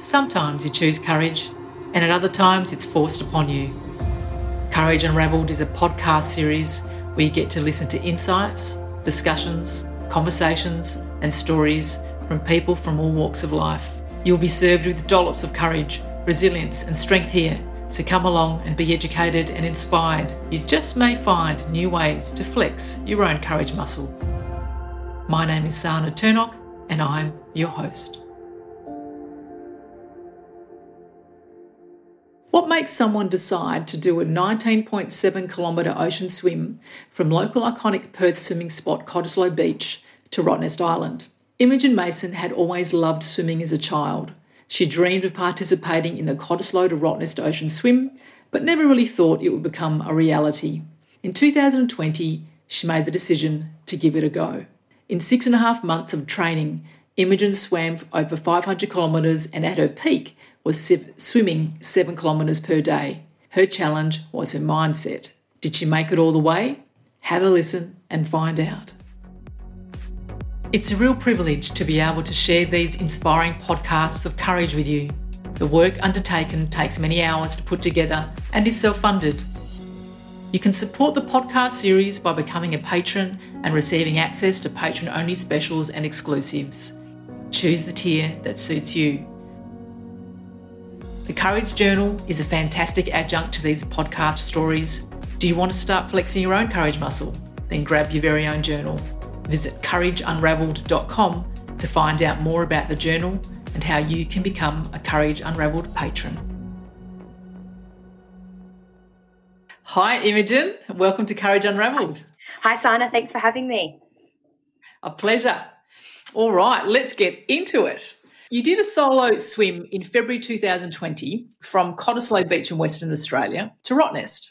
Sometimes you choose courage, and at other times it's forced upon you. Courage Unravelled is a podcast series where you get to listen to insights, discussions, conversations, and stories from people from all walks of life. You'll be served with dollops of courage, resilience, and strength here. So come along and be educated and inspired. You just may find new ways to flex your own courage muscle. My name is Sana Turnock, and I'm your host. What makes someone decide to do a 19.7 kilometre ocean swim from local iconic Perth swimming spot Cottesloe Beach to Rottnest Island? Imogen Mason had always loved swimming as a child. She dreamed of participating in the Cottesloe to Rottnest Ocean Swim, but never really thought it would become a reality. In 2020, she made the decision to give it a go. In six and a half months of training, Imogen swam over 500 kilometres and at her peak was swimming 7 kilometres per day. Her challenge was her mindset. Did she make it all the way? Have a listen and find out. It's a real privilege to be able to share these inspiring podcasts of courage with you. The work undertaken takes many hours to put together and is self funded. You can support the podcast series by becoming a patron and receiving access to patron only specials and exclusives. Choose the tier that suits you. The Courage Journal is a fantastic adjunct to these podcast stories. Do you want to start flexing your own courage muscle? Then grab your very own journal. Visit courageunravelled.com to find out more about the journal and how you can become a Courage Unravelled patron. Hi, Imogen. Welcome to Courage Unravelled. Hi, Sana. Thanks for having me. A pleasure. All right, let's get into it. You did a solo swim in February 2020 from Cottesloe Beach in Western Australia to Rottnest.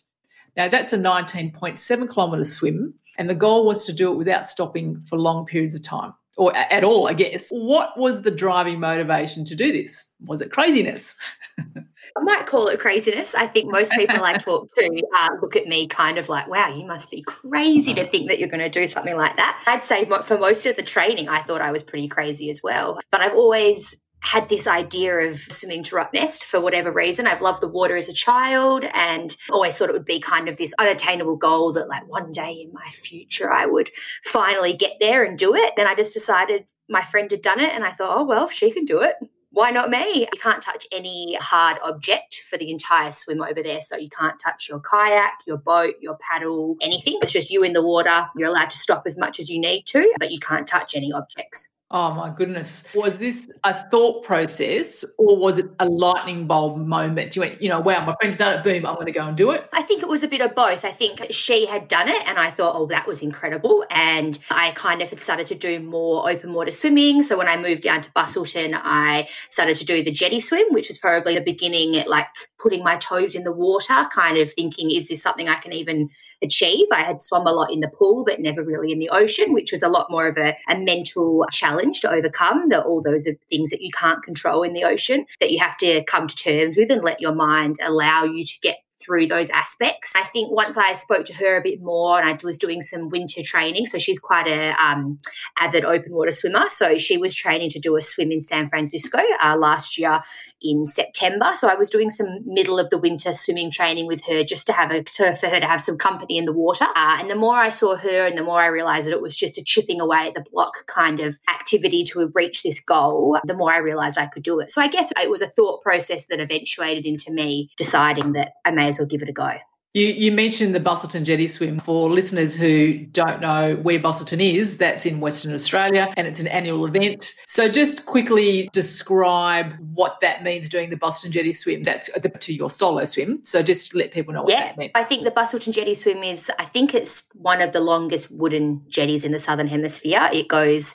Now, that's a 19.7 kilometre swim, and the goal was to do it without stopping for long periods of time or at all, I guess. What was the driving motivation to do this? Was it craziness? I might call it craziness. I think most people I talk to uh, look at me kind of like, wow, you must be crazy to think that you're going to do something like that. I'd say for most of the training, I thought I was pretty crazy as well. But I've always had this idea of swimming to Rottnest for whatever reason. I've loved the water as a child and always thought it would be kind of this unattainable goal that like one day in my future I would finally get there and do it. Then I just decided my friend had done it and I thought, oh well, if she can do it, why not me? You can't touch any hard object for the entire swim over there. So you can't touch your kayak, your boat, your paddle, anything. It's just you in the water. You're allowed to stop as much as you need to, but you can't touch any objects. Oh my goodness. Was this a thought process or was it a lightning bulb moment? You went, you know, wow, my friend's done it, boom, I'm going to go and do it? I think it was a bit of both. I think she had done it and I thought, oh, that was incredible. And I kind of had started to do more open water swimming. So when I moved down to Busselton, I started to do the jetty swim, which was probably the beginning like putting my toes in the water, kind of thinking, is this something I can even achieve? I had swum a lot in the pool, but never really in the ocean, which was a lot more of a, a mental challenge to overcome. That all those are things that you can't control in the ocean that you have to come to terms with and let your mind allow you to get through those aspects. I think once I spoke to her a bit more and I was doing some winter training, so she's quite a um, avid open water swimmer. So she was training to do a swim in San Francisco uh, last year in September. So I was doing some middle of the winter swimming training with her just to have a to, for her to have some company in the water. Uh, and the more I saw her, and the more I realised that it was just a chipping away at the block kind of activity to reach this goal, the more I realised I could do it. So I guess it was a thought process that eventuated into me deciding that I may as well give it a go. You, you, mentioned the Busselton Jetty Swim. For listeners who don't know where Busselton is, that's in Western Australia and it's an annual event. So just quickly describe what that means doing the Busselton Jetty Swim. That's to your solo swim. So just let people know what yeah, that means. I think the Busselton Jetty Swim is, I think it's one of the longest wooden jetties in the Southern Hemisphere. It goes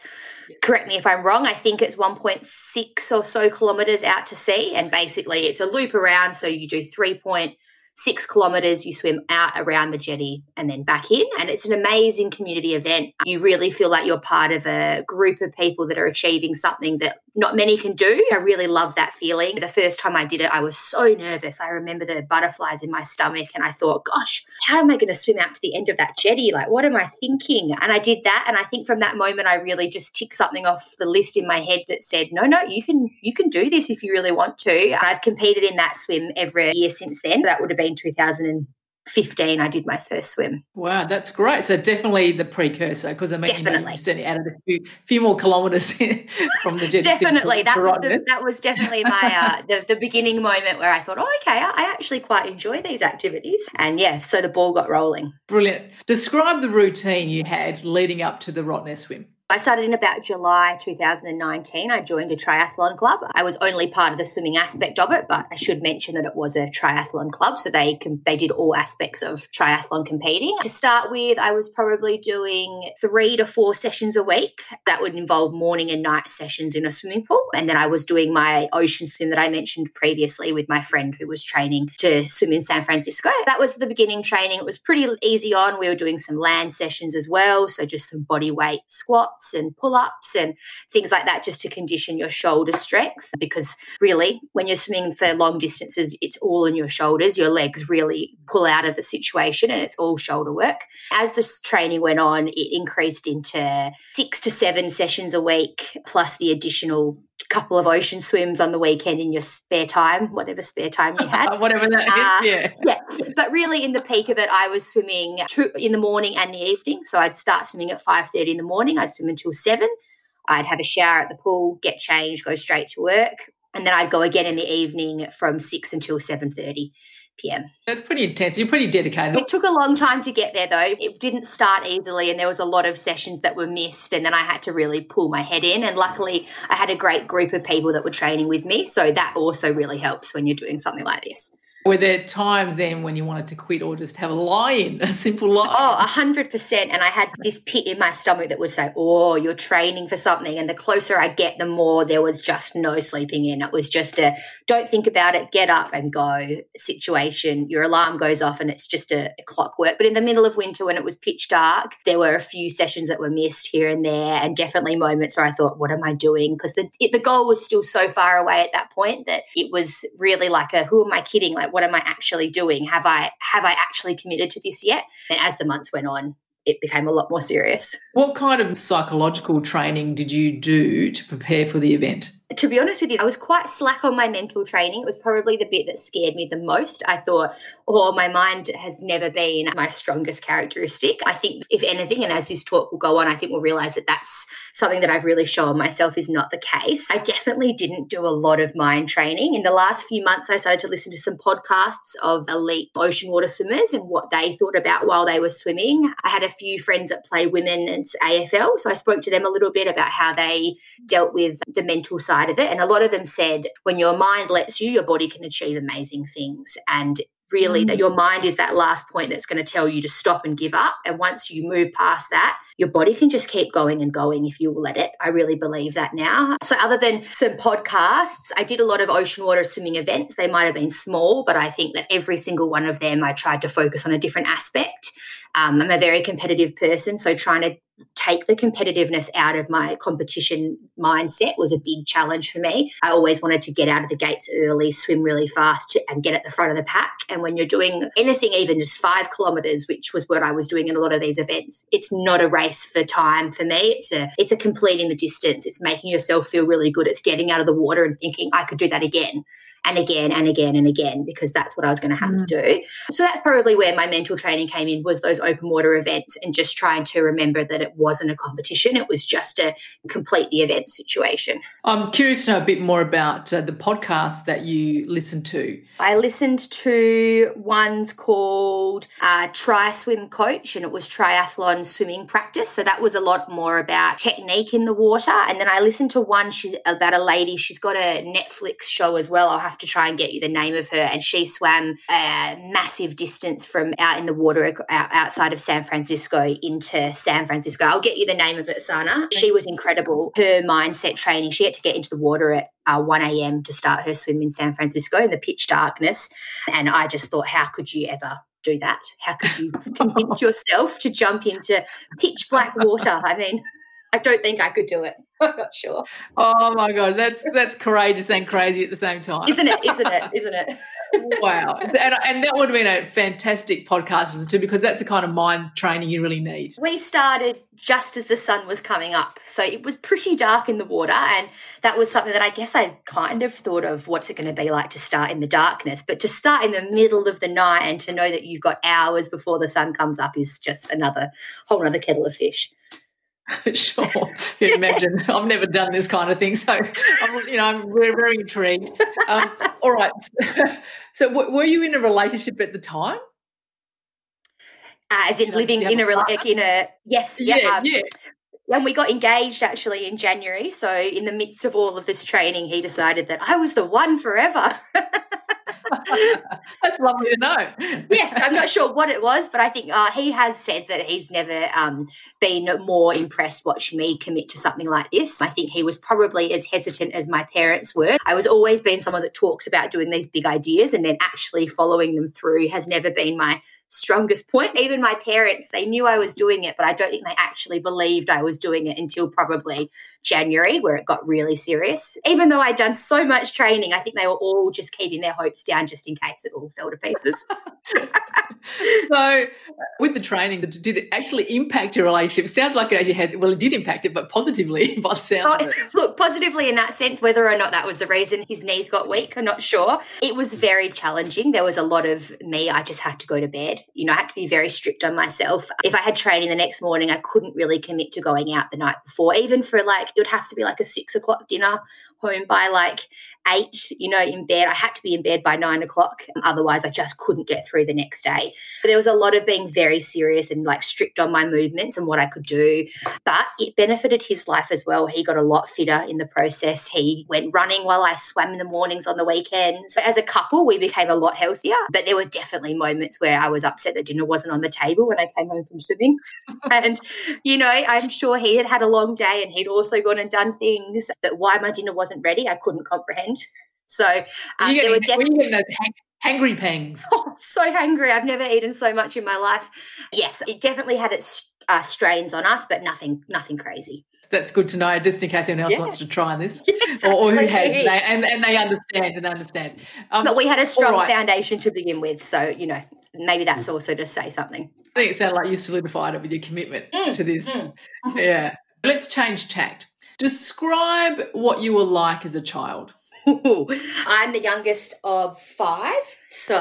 correct me if I'm wrong, I think it's 1.6 or so kilometres out to sea. And basically, it's a loop around. So you do 3.6 six kilometers, you swim out around the jetty and then back in. And it's an amazing community event. You really feel like you're part of a group of people that are achieving something that not many can do. I really love that feeling. The first time I did it, I was so nervous. I remember the butterflies in my stomach and I thought, gosh, how am I going to swim out to the end of that jetty? Like, what am I thinking? And I did that. And I think from that moment, I really just ticked something off the list in my head that said, no, no, you can, you can do this if you really want to. I've competed in that swim every year since then. That would have been 2000 15 I did my first swim. Wow, that's great. So definitely the precursor because I mean definitely. You, know, certainly added a few, few more kilometres from the Definitely. that was the, that was definitely my uh, the, the beginning moment where I thought, oh okay, I, I actually quite enjoy these activities. And yeah, so the ball got rolling. Brilliant. Describe the routine you had leading up to the Rottnest swim. I started in about July 2019. I joined a triathlon club. I was only part of the swimming aspect of it, but I should mention that it was a triathlon club, so they can, they did all aspects of triathlon competing. To start with, I was probably doing three to four sessions a week. That would involve morning and night sessions in a swimming pool, and then I was doing my ocean swim that I mentioned previously with my friend who was training to swim in San Francisco. That was the beginning training. It was pretty easy on. We were doing some land sessions as well, so just some body weight squats squats and pull ups and things like that just to condition your shoulder strength. Because really, when you're swimming for long distances, it's all in your shoulders. Your legs really pull out of the situation and it's all shoulder work. As this training went on, it increased into six to seven sessions a week, plus the additional couple of ocean swims on the weekend in your spare time, whatever spare time you had. whatever that uh, is, yeah. Yeah. But really in the peak of it, I was swimming two, in the morning and the evening. So I'd start swimming at 5.30 in the morning. I'd swim until 7. I'd have a shower at the pool, get changed, go straight to work. And then I'd go again in the evening from 6 until 7.30 p.m. That's pretty intense. You're pretty dedicated. It took a long time to get there, though. It didn't start easily, and there was a lot of sessions that were missed. And then I had to really pull my head in. And luckily, I had a great group of people that were training with me. So that also really helps when you're doing something like this. Were there times then when you wanted to quit or just have a lie in, a simple lie? Oh, a hundred percent. And I had this pit in my stomach that would say, Oh, you're training for something. And the closer I get, the more there was just no sleeping in. It was just a don't think about it, get up and go situation. Your alarm goes off and it's just a, a clockwork. But in the middle of winter when it was pitch dark, there were a few sessions that were missed here and there, and definitely moments where I thought, What am I doing? Because the the goal was still so far away at that point that it was really like a who am I kidding? Like what am I actually doing? Have I have I actually committed to this yet? And as the months went on, it became a lot more serious. What kind of psychological training did you do to prepare for the event? To be honest with you, I was quite slack on my mental training. It was probably the bit that scared me the most. I thought, oh, my mind has never been my strongest characteristic. I think, if anything, and as this talk will go on, I think we'll realize that that's something that I've really shown myself is not the case. I definitely didn't do a lot of mind training. In the last few months, I started to listen to some podcasts of elite ocean water swimmers and what they thought about while they were swimming. I had a few friends that play women and AFL, so I spoke to them a little bit about how they dealt with the mental side side of it. And a lot of them said when your mind lets you, your body can achieve amazing things. And really, mm. that your mind is that last point that's going to tell you to stop and give up. And once you move past that, your body can just keep going and going if you will let it. I really believe that now. So, other than some podcasts, I did a lot of ocean water swimming events. They might have been small, but I think that every single one of them, I tried to focus on a different aspect. Um, I'm a very competitive person, so trying to take the competitiveness out of my competition mindset was a big challenge for me. I always wanted to get out of the gates early, swim really fast, and get at the front of the pack. And when you're doing anything, even just five kilometers, which was what I was doing in a lot of these events, it's not a race for time for me. It's a it's a completing the distance. It's making yourself feel really good. It's getting out of the water and thinking I could do that again and again and again and again because that's what I was going to have mm. to do. So that's probably where my mental training came in was those open water events and just trying to remember that it wasn't a competition, it was just a complete the event situation. I'm curious to know a bit more about uh, the podcast that you listened to. I listened to ones called uh, Tri Swim Coach and it was triathlon swimming practice. So that was a lot more about technique in the water. And then I listened to one she's about a lady, she's got a Netflix show as well. I'll have to try and get you the name of her. And she swam a massive distance from out in the water outside of San Francisco into San Francisco. I'll get you the name of it, Sana. She was incredible. Her mindset training, she had to get into the water at uh, 1 a.m. to start her swim in San Francisco in the pitch darkness. And I just thought, how could you ever do that? How could you convince yourself to jump into pitch black water? I mean, I don't think I could do it. I'm not sure. Oh my god, that's that's courageous and crazy at the same time, isn't it? Isn't it? Isn't it? wow, and, and that would have been a fantastic podcast too, because that's the kind of mind training you really need. We started just as the sun was coming up, so it was pretty dark in the water, and that was something that I guess I kind of thought of what's it going to be like to start in the darkness, but to start in the middle of the night and to know that you've got hours before the sun comes up is just another whole other kettle of fish. sure. You imagine I've never done this kind of thing, so I'm, you know I'm very, very intrigued. Um, all right. So, w- were you in a relationship at the time? Uh, as in living in a, like in a yes, yeah, yeah. Um, yeah. And we got engaged actually in January. So in the midst of all of this training, he decided that I was the one forever. That's lovely to know. yes, I'm not sure what it was, but I think uh, he has said that he's never um, been more impressed watching me commit to something like this. I think he was probably as hesitant as my parents were. I was always been someone that talks about doing these big ideas and then actually following them through has never been my strongest point. Even my parents, they knew I was doing it, but I don't think they actually believed I was doing it until probably January, where it got really serious. Even though I'd done so much training, I think they were all just keeping their hopes down just in case it all fell to pieces. so, with the training, that did it actually impact your relationship? Sounds like it actually had, well, it did impact it, but positively by the sound oh, Look, positively in that sense, whether or not that was the reason his knees got weak, I'm not sure. It was very challenging. There was a lot of me, I just had to go to bed. You know, I had to be very strict on myself. If I had training the next morning, I couldn't really commit to going out the night before, even for like it would have to be like a six o'clock dinner home by like eight, you know, in bed. I had to be in bed by nine o'clock. Otherwise, I just couldn't get through the next day. But there was a lot of being very serious and like strict on my movements and what I could do. But it benefited his life as well. He got a lot fitter in the process. He went running while I swam in the mornings on the weekends. As a couple, we became a lot healthier. But there were definitely moments where I was upset that dinner wasn't on the table when I came home from swimming. and, you know, I'm sure he had had a long day and he'd also gone and done things. But why my dinner wasn't ready, I couldn't comprehend. So um, there were definitely those hangry pangs. Oh, so hangry! I've never eaten so much in my life. Yes, it definitely had its uh, strains on us, but nothing, nothing crazy. That's good to know, just in case anyone else yeah. wants to try this, yeah, exactly. or, or, who has, they, and, and they understand and they understand. Um, but we had a strong right. foundation to begin with, so you know maybe that's also to say something. I think it sounded like you solidified it with your commitment mm, to this. Mm, mm-hmm. Yeah. Let's change tact. Describe what you were like as a child. I'm the youngest of five. So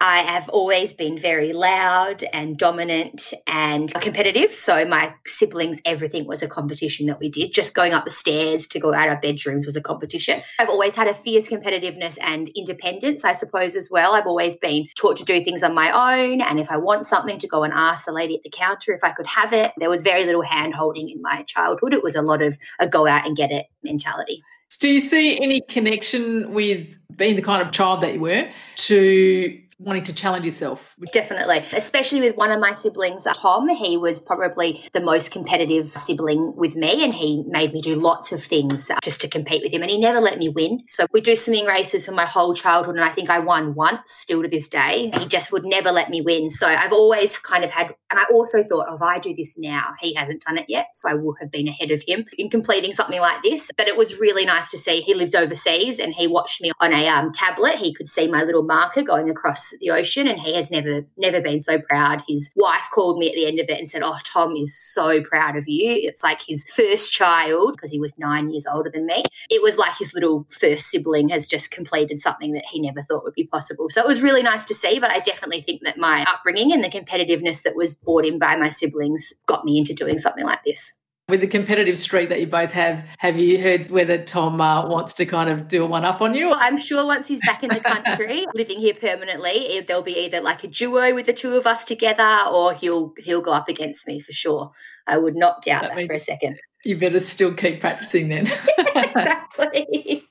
I have always been very loud and dominant and competitive. So my siblings, everything was a competition that we did. Just going up the stairs to go out our bedrooms was a competition. I've always had a fierce competitiveness and independence, I suppose, as well. I've always been taught to do things on my own. And if I want something, to go and ask the lady at the counter if I could have it. There was very little hand holding in my childhood. It was a lot of a go out and get it mentality. Do you see any connection with being the kind of child that you were to wanting to challenge yourself. Definitely, especially with one of my siblings, Tom. He was probably the most competitive sibling with me, and he made me do lots of things just to compete with him. And he never let me win. So we do swimming races for my whole childhood, and I think I won once, still to this day. He just would never let me win. So I've always kind of had, and I also thought, oh, if I do this now, he hasn't done it yet, so I will have been ahead of him in completing something like this. But it was really nice to see. He lives overseas, and he watched me on a um, tablet. He could see my little marker going across the ocean and he has never never been so proud. His wife called me at the end of it and said, "Oh, Tom is so proud of you." It's like his first child because he was 9 years older than me. It was like his little first sibling has just completed something that he never thought would be possible. So it was really nice to see, but I definitely think that my upbringing and the competitiveness that was brought in by my siblings got me into doing something like this. With the competitive streak that you both have, have you heard whether Tom uh, wants to kind of do a one up on you? I'm sure once he's back in the country, living here permanently, there'll be either like a duo with the two of us together, or he'll he'll go up against me for sure. I would not doubt that, that for a second. You better still keep practicing then. exactly.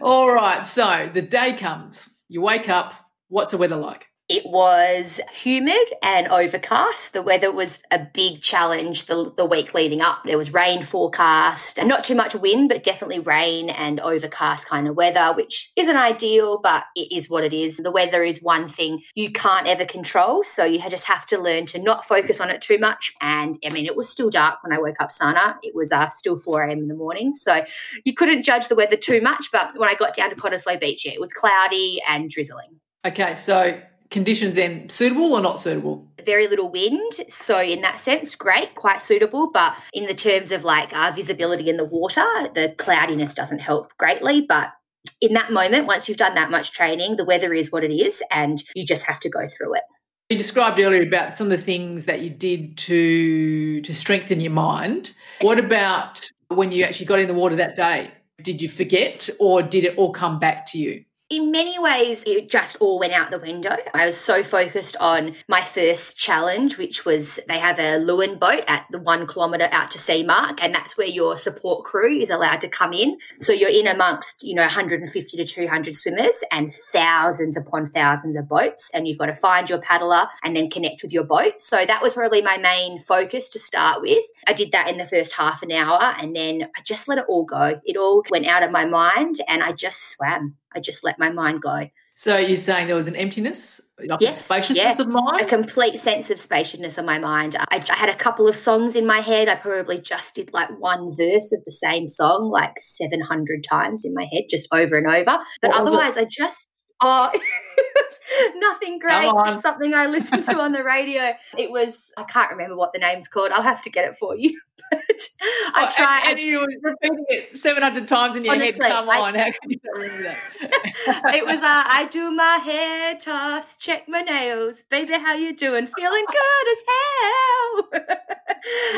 All right. So the day comes. You wake up. What's the weather like? It was humid and overcast. The weather was a big challenge the, the week leading up. There was rain forecast and not too much wind, but definitely rain and overcast kind of weather, which isn't ideal, but it is what it is. The weather is one thing you can't ever control. So you just have to learn to not focus on it too much. And I mean, it was still dark when I woke up, Sana. It was uh, still 4 a.m. in the morning. So you couldn't judge the weather too much. But when I got down to Cottesloe Beach, it was cloudy and drizzling. Okay. So conditions then suitable or not suitable? Very little wind. So, in that sense, great, quite suitable. But in the terms of like uh, visibility in the water, the cloudiness doesn't help greatly. But in that moment, once you've done that much training, the weather is what it is, and you just have to go through it. You described earlier about some of the things that you did to to strengthen your mind. What about when you actually got in the water that day? Did you forget or did it all come back to you? In many ways, it just all went out the window. I was so focused on my first challenge, which was they have a Leeuwin boat at the one kilometre out to sea mark, and that's where your support crew is allowed to come in. So you're in amongst, you know, 150 to 200 swimmers and thousands upon thousands of boats, and you've got to find your paddler and then connect with your boat. So that was probably my main focus to start with. I did that in the first half an hour, and then I just let it all go. It all went out of my mind, and I just swam. I just let my mind go. So you're saying there was an emptiness, like yes, a spaciousness yeah. of mind? A complete sense of spaciousness of my mind. I, I, had a couple of songs in my head. I probably just did like one verse of the same song like 700 times in my head, just over and over. But what otherwise, I just Oh, nothing great. It's something I listened to on the radio. It was I can't remember what the name's called. I'll have to get it for you. But I oh, tried. And, and, you were repeating it seven hundred times in your honestly, head. Come I, on, how can you not remember that? it was uh, I do my hair toss, check my nails, baby. How you doing? Feeling good as hell.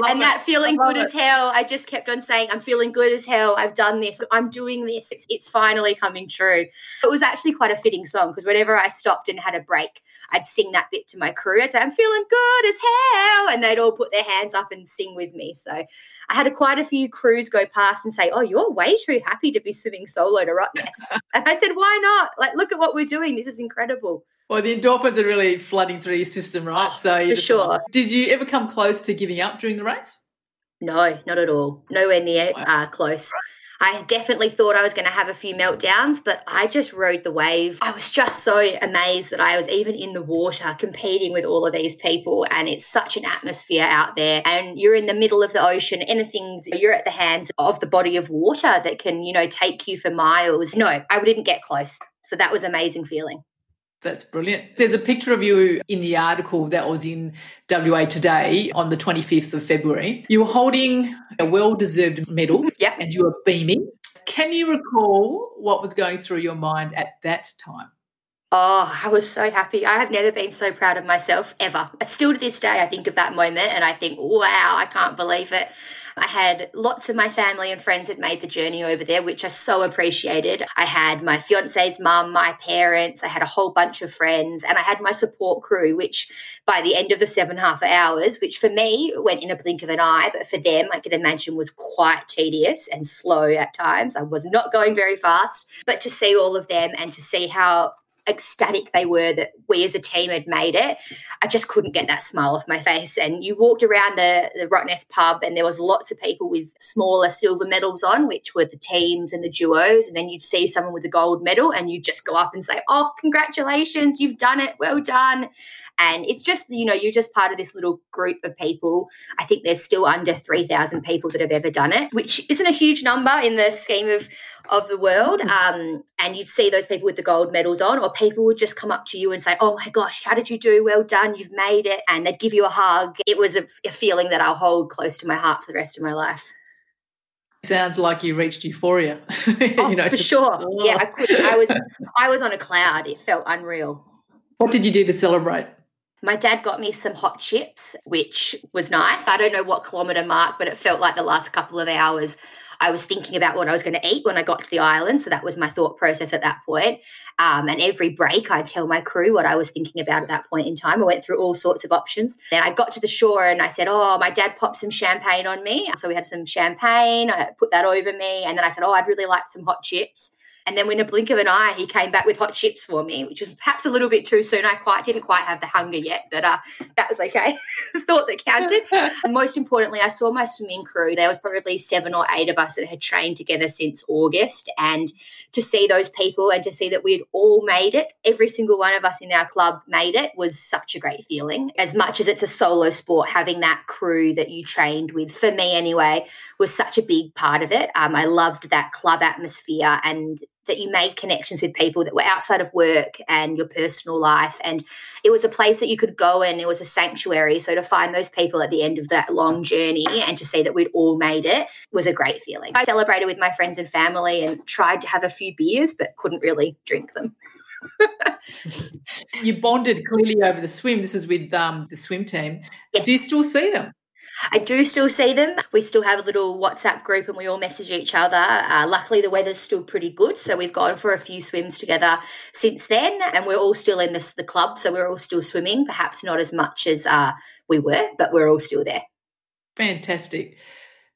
and it. that feeling good it. as hell. I just kept on saying, I'm feeling good as hell. I've done this. I'm doing this. It's, it's finally coming true. It was actually quite a fitting song because whenever I stopped and had a break, I'd sing that bit to my crew. I'd say, I'm feeling good as hell. And they'd all put their hands up and sing with me. So I had a, quite a few crews go past and say, Oh, you're way too happy to be swimming solo to Rottnest. and I said, Why not? Like, look at what we're doing. This is incredible. Well, the endorphins are really flooding through your system, right? So for sure. Did you ever come close to giving up during the race? No, not at all. Nowhere near wow. uh, close. I definitely thought I was going to have a few meltdowns, but I just rode the wave. I was just so amazed that I was even in the water competing with all of these people. And it's such an atmosphere out there. And you're in the middle of the ocean. Anything's, you're at the hands of the body of water that can, you know, take you for miles. No, I didn't get close. So that was amazing feeling. That's brilliant. There's a picture of you in the article that was in WA Today on the 25th of February. You were holding a well deserved medal yep. and you were beaming. Can you recall what was going through your mind at that time? Oh, I was so happy. I have never been so proud of myself ever. Still to this day, I think of that moment and I think, wow, I can't believe it. I had lots of my family and friends had made the journey over there, which I so appreciated. I had my fiance's mum, my parents, I had a whole bunch of friends, and I had my support crew, which by the end of the seven half hours, which for me went in a blink of an eye, but for them, I could imagine was quite tedious and slow at times. I was not going very fast, but to see all of them and to see how ecstatic they were that we as a team had made it. I just couldn't get that smile off my face. And you walked around the, the Rottnest pub and there was lots of people with smaller silver medals on, which were the teams and the duos. And then you'd see someone with a gold medal and you'd just go up and say, Oh, congratulations, you've done it. Well done. And it's just, you know, you're just part of this little group of people. I think there's still under 3,000 people that have ever done it, which isn't a huge number in the scheme of, of the world. Mm. Um, and you'd see those people with the gold medals on, or people would just come up to you and say, Oh my gosh, how did you do? Well done, you've made it. And they'd give you a hug. It was a, a feeling that I'll hold close to my heart for the rest of my life. Sounds like you reached euphoria. oh, you know, for just, sure. Oh. Yeah, I could. I was I was on a cloud. It felt unreal. What did you do to celebrate? My dad got me some hot chips, which was nice. I don't know what kilometre mark, but it felt like the last couple of hours I was thinking about what I was going to eat when I got to the island. So that was my thought process at that point. Um, and every break, I'd tell my crew what I was thinking about at that point in time. I went through all sorts of options. Then I got to the shore and I said, Oh, my dad popped some champagne on me. So we had some champagne. I put that over me. And then I said, Oh, I'd really like some hot chips. And then in a blink of an eye, he came back with hot chips for me, which was perhaps a little bit too soon. I quite didn't quite have the hunger yet, but uh, that was okay. Thought that counted. and most importantly, I saw my swimming crew. There was probably seven or eight of us that had trained together since August. And to see those people and to see that we'd all made it, every single one of us in our club made it, was such a great feeling. As much as it's a solo sport, having that crew that you trained with, for me anyway, was such a big part of it. Um, I loved that club atmosphere and that you made connections with people that were outside of work and your personal life. And it was a place that you could go and it was a sanctuary. So to find those people at the end of that long journey and to see that we'd all made it was a great feeling. I celebrated with my friends and family and tried to have a few beers, but couldn't really drink them. you bonded clearly over the swim. This is with um, the swim team. Yes. Do you still see them? I do still see them. We still have a little WhatsApp group and we all message each other. Uh, luckily, the weather's still pretty good. So we've gone for a few swims together since then. And we're all still in this, the club. So we're all still swimming, perhaps not as much as uh, we were, but we're all still there. Fantastic.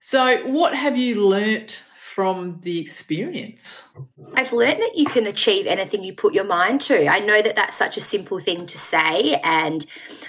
So, what have you learnt from the experience? I've learned that you can achieve anything you put your mind to. I know that that's such a simple thing to say and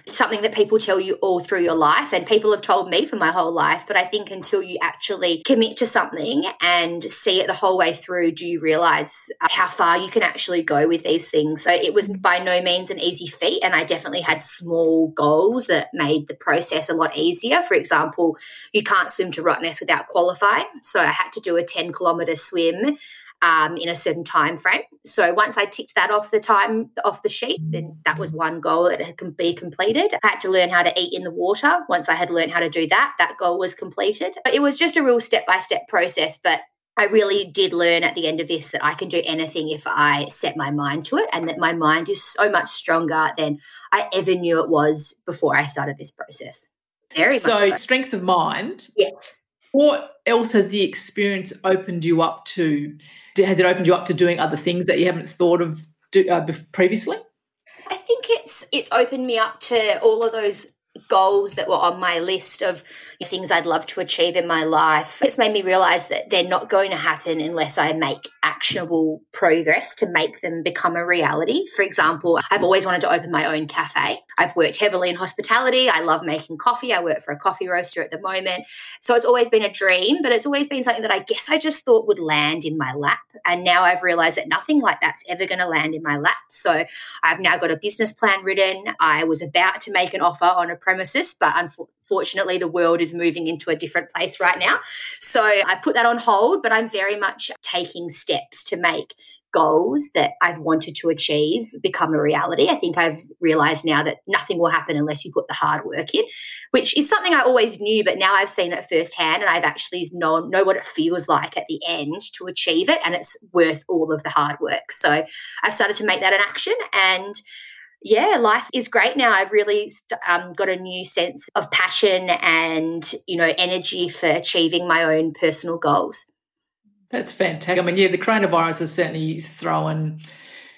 something that people tell you all through your life. And people have told me for my whole life. But I think until you actually commit to something and see it the whole way through, do you realize how far you can actually go with these things? So it was by no means an easy feat. And I definitely had small goals that made the process a lot easier. For example, you can't swim to Rottnest without qualifying. So I had to do a 10 kilometer swim um, in a certain time frame. So once I ticked that off the time off the sheet, then that was one goal that had to be completed. I had to learn how to eat in the water. Once I had learned how to do that, that goal was completed. It was just a real step by step process, but I really did learn at the end of this that I can do anything if I set my mind to it, and that my mind is so much stronger than I ever knew it was before I started this process. Very so, so. strength of mind. Yes what else has the experience opened you up to? Has it opened you up to doing other things that you haven't thought of do, uh, previously? I think it's it's opened me up to all of those goals that were on my list of things I'd love to achieve in my life. It's made me realize that they're not going to happen unless I make actionable progress to make them become a reality. For example, I've always wanted to open my own cafe. I've worked heavily in hospitality. I love making coffee. I work for a coffee roaster at the moment. So it's always been a dream, but it's always been something that I guess I just thought would land in my lap. And now I've realized that nothing like that's ever going to land in my lap. So I've now got a business plan written. I was about to make an offer on a premises, but unfortunately, the world is moving into a different place right now. So I put that on hold, but I'm very much taking steps to make goals that I've wanted to achieve become a reality. I think I've realized now that nothing will happen unless you put the hard work in, which is something I always knew, but now I've seen it firsthand and I've actually known know what it feels like at the end to achieve it and it's worth all of the hard work. So I've started to make that an action and yeah, life is great now. I've really um, got a new sense of passion and, you know, energy for achieving my own personal goals. That's fantastic. I mean, yeah, the coronavirus has certainly thrown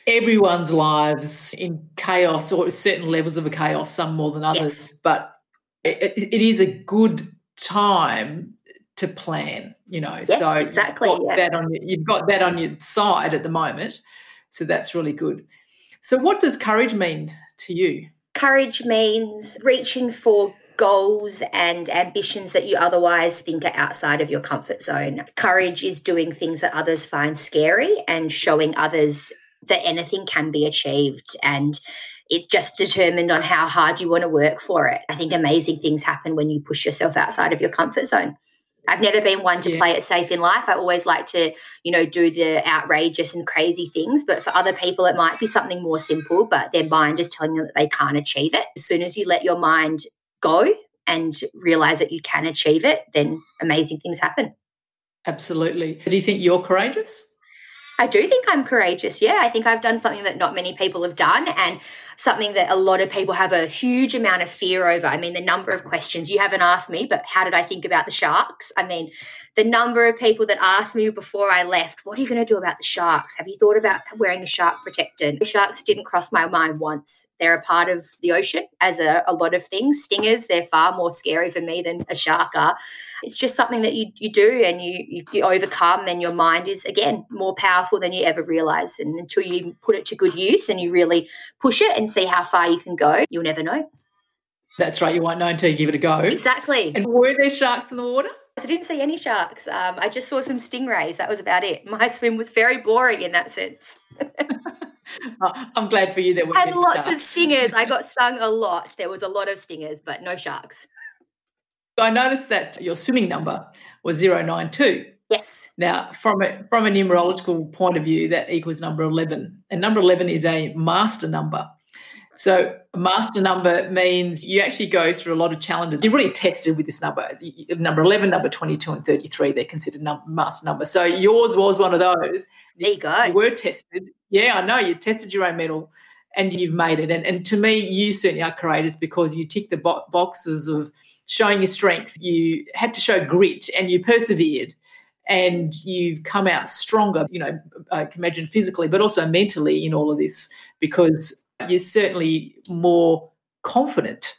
everyone's lives in chaos or certain levels of a chaos, some more than others. Yes. But it, it is a good time to plan, you know. Yes, so exactly. You've got, yeah. that on your, you've got that on your side at the moment. So that's really good. So, what does courage mean to you? Courage means reaching for goals and ambitions that you otherwise think are outside of your comfort zone. Courage is doing things that others find scary and showing others that anything can be achieved and it's just determined on how hard you want to work for it. I think amazing things happen when you push yourself outside of your comfort zone. I've never been one to yeah. play it safe in life. I always like to, you know, do the outrageous and crazy things. But for other people, it might be something more simple, but their mind is telling them that they can't achieve it. As soon as you let your mind go and realize that you can achieve it, then amazing things happen. Absolutely. Do you think you're courageous? I do think I'm courageous. Yeah, I think I've done something that not many people have done. And something that a lot of people have a huge amount of fear over. I mean, the number of questions you haven't asked me, but how did I think about the sharks? I mean, the number of people that asked me before I left, what are you going to do about the sharks? Have you thought about wearing a shark protectant? The sharks didn't cross my mind once. They're a part of the ocean, as a, a lot of things. Stingers, they're far more scary for me than a shark are. It's just something that you, you do and you, you, you overcome, and your mind is, again, more powerful than you ever realize. And until you put it to good use and you really push it and see how far you can go, you'll never know. That's right. You won't know until you give it a go. Exactly. And were there sharks in the water? I didn't see any sharks. Um, I just saw some stingrays. That was about it. My swim was very boring in that sense. oh, I'm glad for you that we had lots of stingers. I got stung a lot. There was a lot of stingers, but no sharks. I noticed that your swimming number was 092. Yes. Now, from a, from a numerological point of view, that equals number 11. And number 11 is a master number. So, master number means you actually go through a lot of challenges. You're really tested with this number. Number 11, number 22, and 33, they're considered num- master numbers. So, yours was one of those. There you go. You were tested. Yeah, I know. You tested your own medal and you've made it. And, and to me, you certainly are courageous because you tick the bo- boxes of showing your strength. You had to show grit and you persevered and you've come out stronger, you know, I can imagine physically, but also mentally in all of this because you're certainly more confident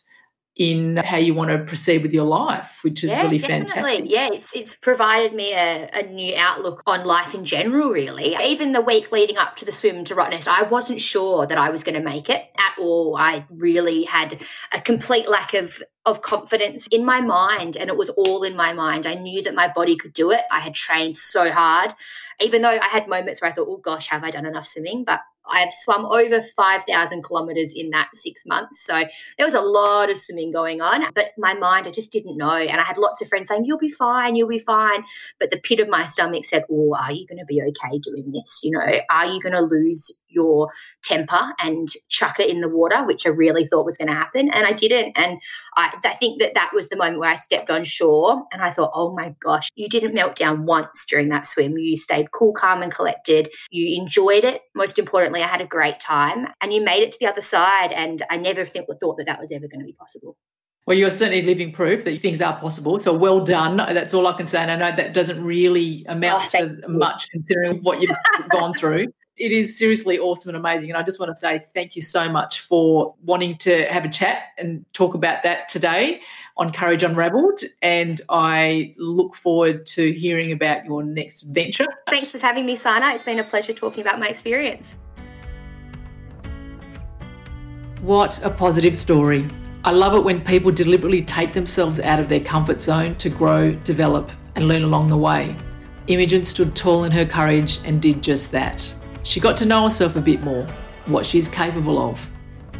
in how you want to proceed with your life, which is yeah, really definitely. fantastic. Yeah, it's it's provided me a, a, new outlook on life in general, really. Even the week leading up to the swim to Rottnest, I wasn't sure that I was going to make it at all. I really had a complete lack of of confidence in my mind and it was all in my mind. I knew that my body could do it. I had trained so hard. Even though I had moments where I thought, oh gosh, have I done enough swimming? But I've swum over 5,000 kilometers in that six months. So there was a lot of swimming going on, but my mind, I just didn't know. And I had lots of friends saying, You'll be fine, you'll be fine. But the pit of my stomach said, Oh, are you going to be okay doing this? You know, are you going to lose your temper and chuck it in the water, which I really thought was going to happen. And I didn't. And I, I think that that was the moment where I stepped on shore and I thought, oh my gosh, you didn't melt down once during that swim. You stayed cool, calm, and collected. You enjoyed it. Most importantly, I had a great time and you made it to the other side. And I never think, thought that that was ever going to be possible. Well, you're certainly living proof that things are possible. So well done. That's all I can say. And I know that doesn't really amount oh, to you. much considering what you've gone through it is seriously awesome and amazing. And I just want to say thank you so much for wanting to have a chat and talk about that today on Courage Unraveled. And I look forward to hearing about your next venture. Thanks for having me, Sana. It's been a pleasure talking about my experience. What a positive story. I love it when people deliberately take themselves out of their comfort zone to grow, develop, and learn along the way. Imogen stood tall in her courage and did just that. She got to know herself a bit more, what she's capable of.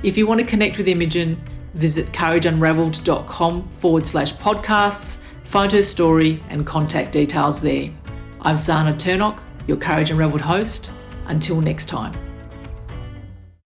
If you want to connect with Imogen, visit courageunraveled.com forward slash podcasts, find her story and contact details there. I'm Sana Turnock, your Courage Unraveled host. Until next time.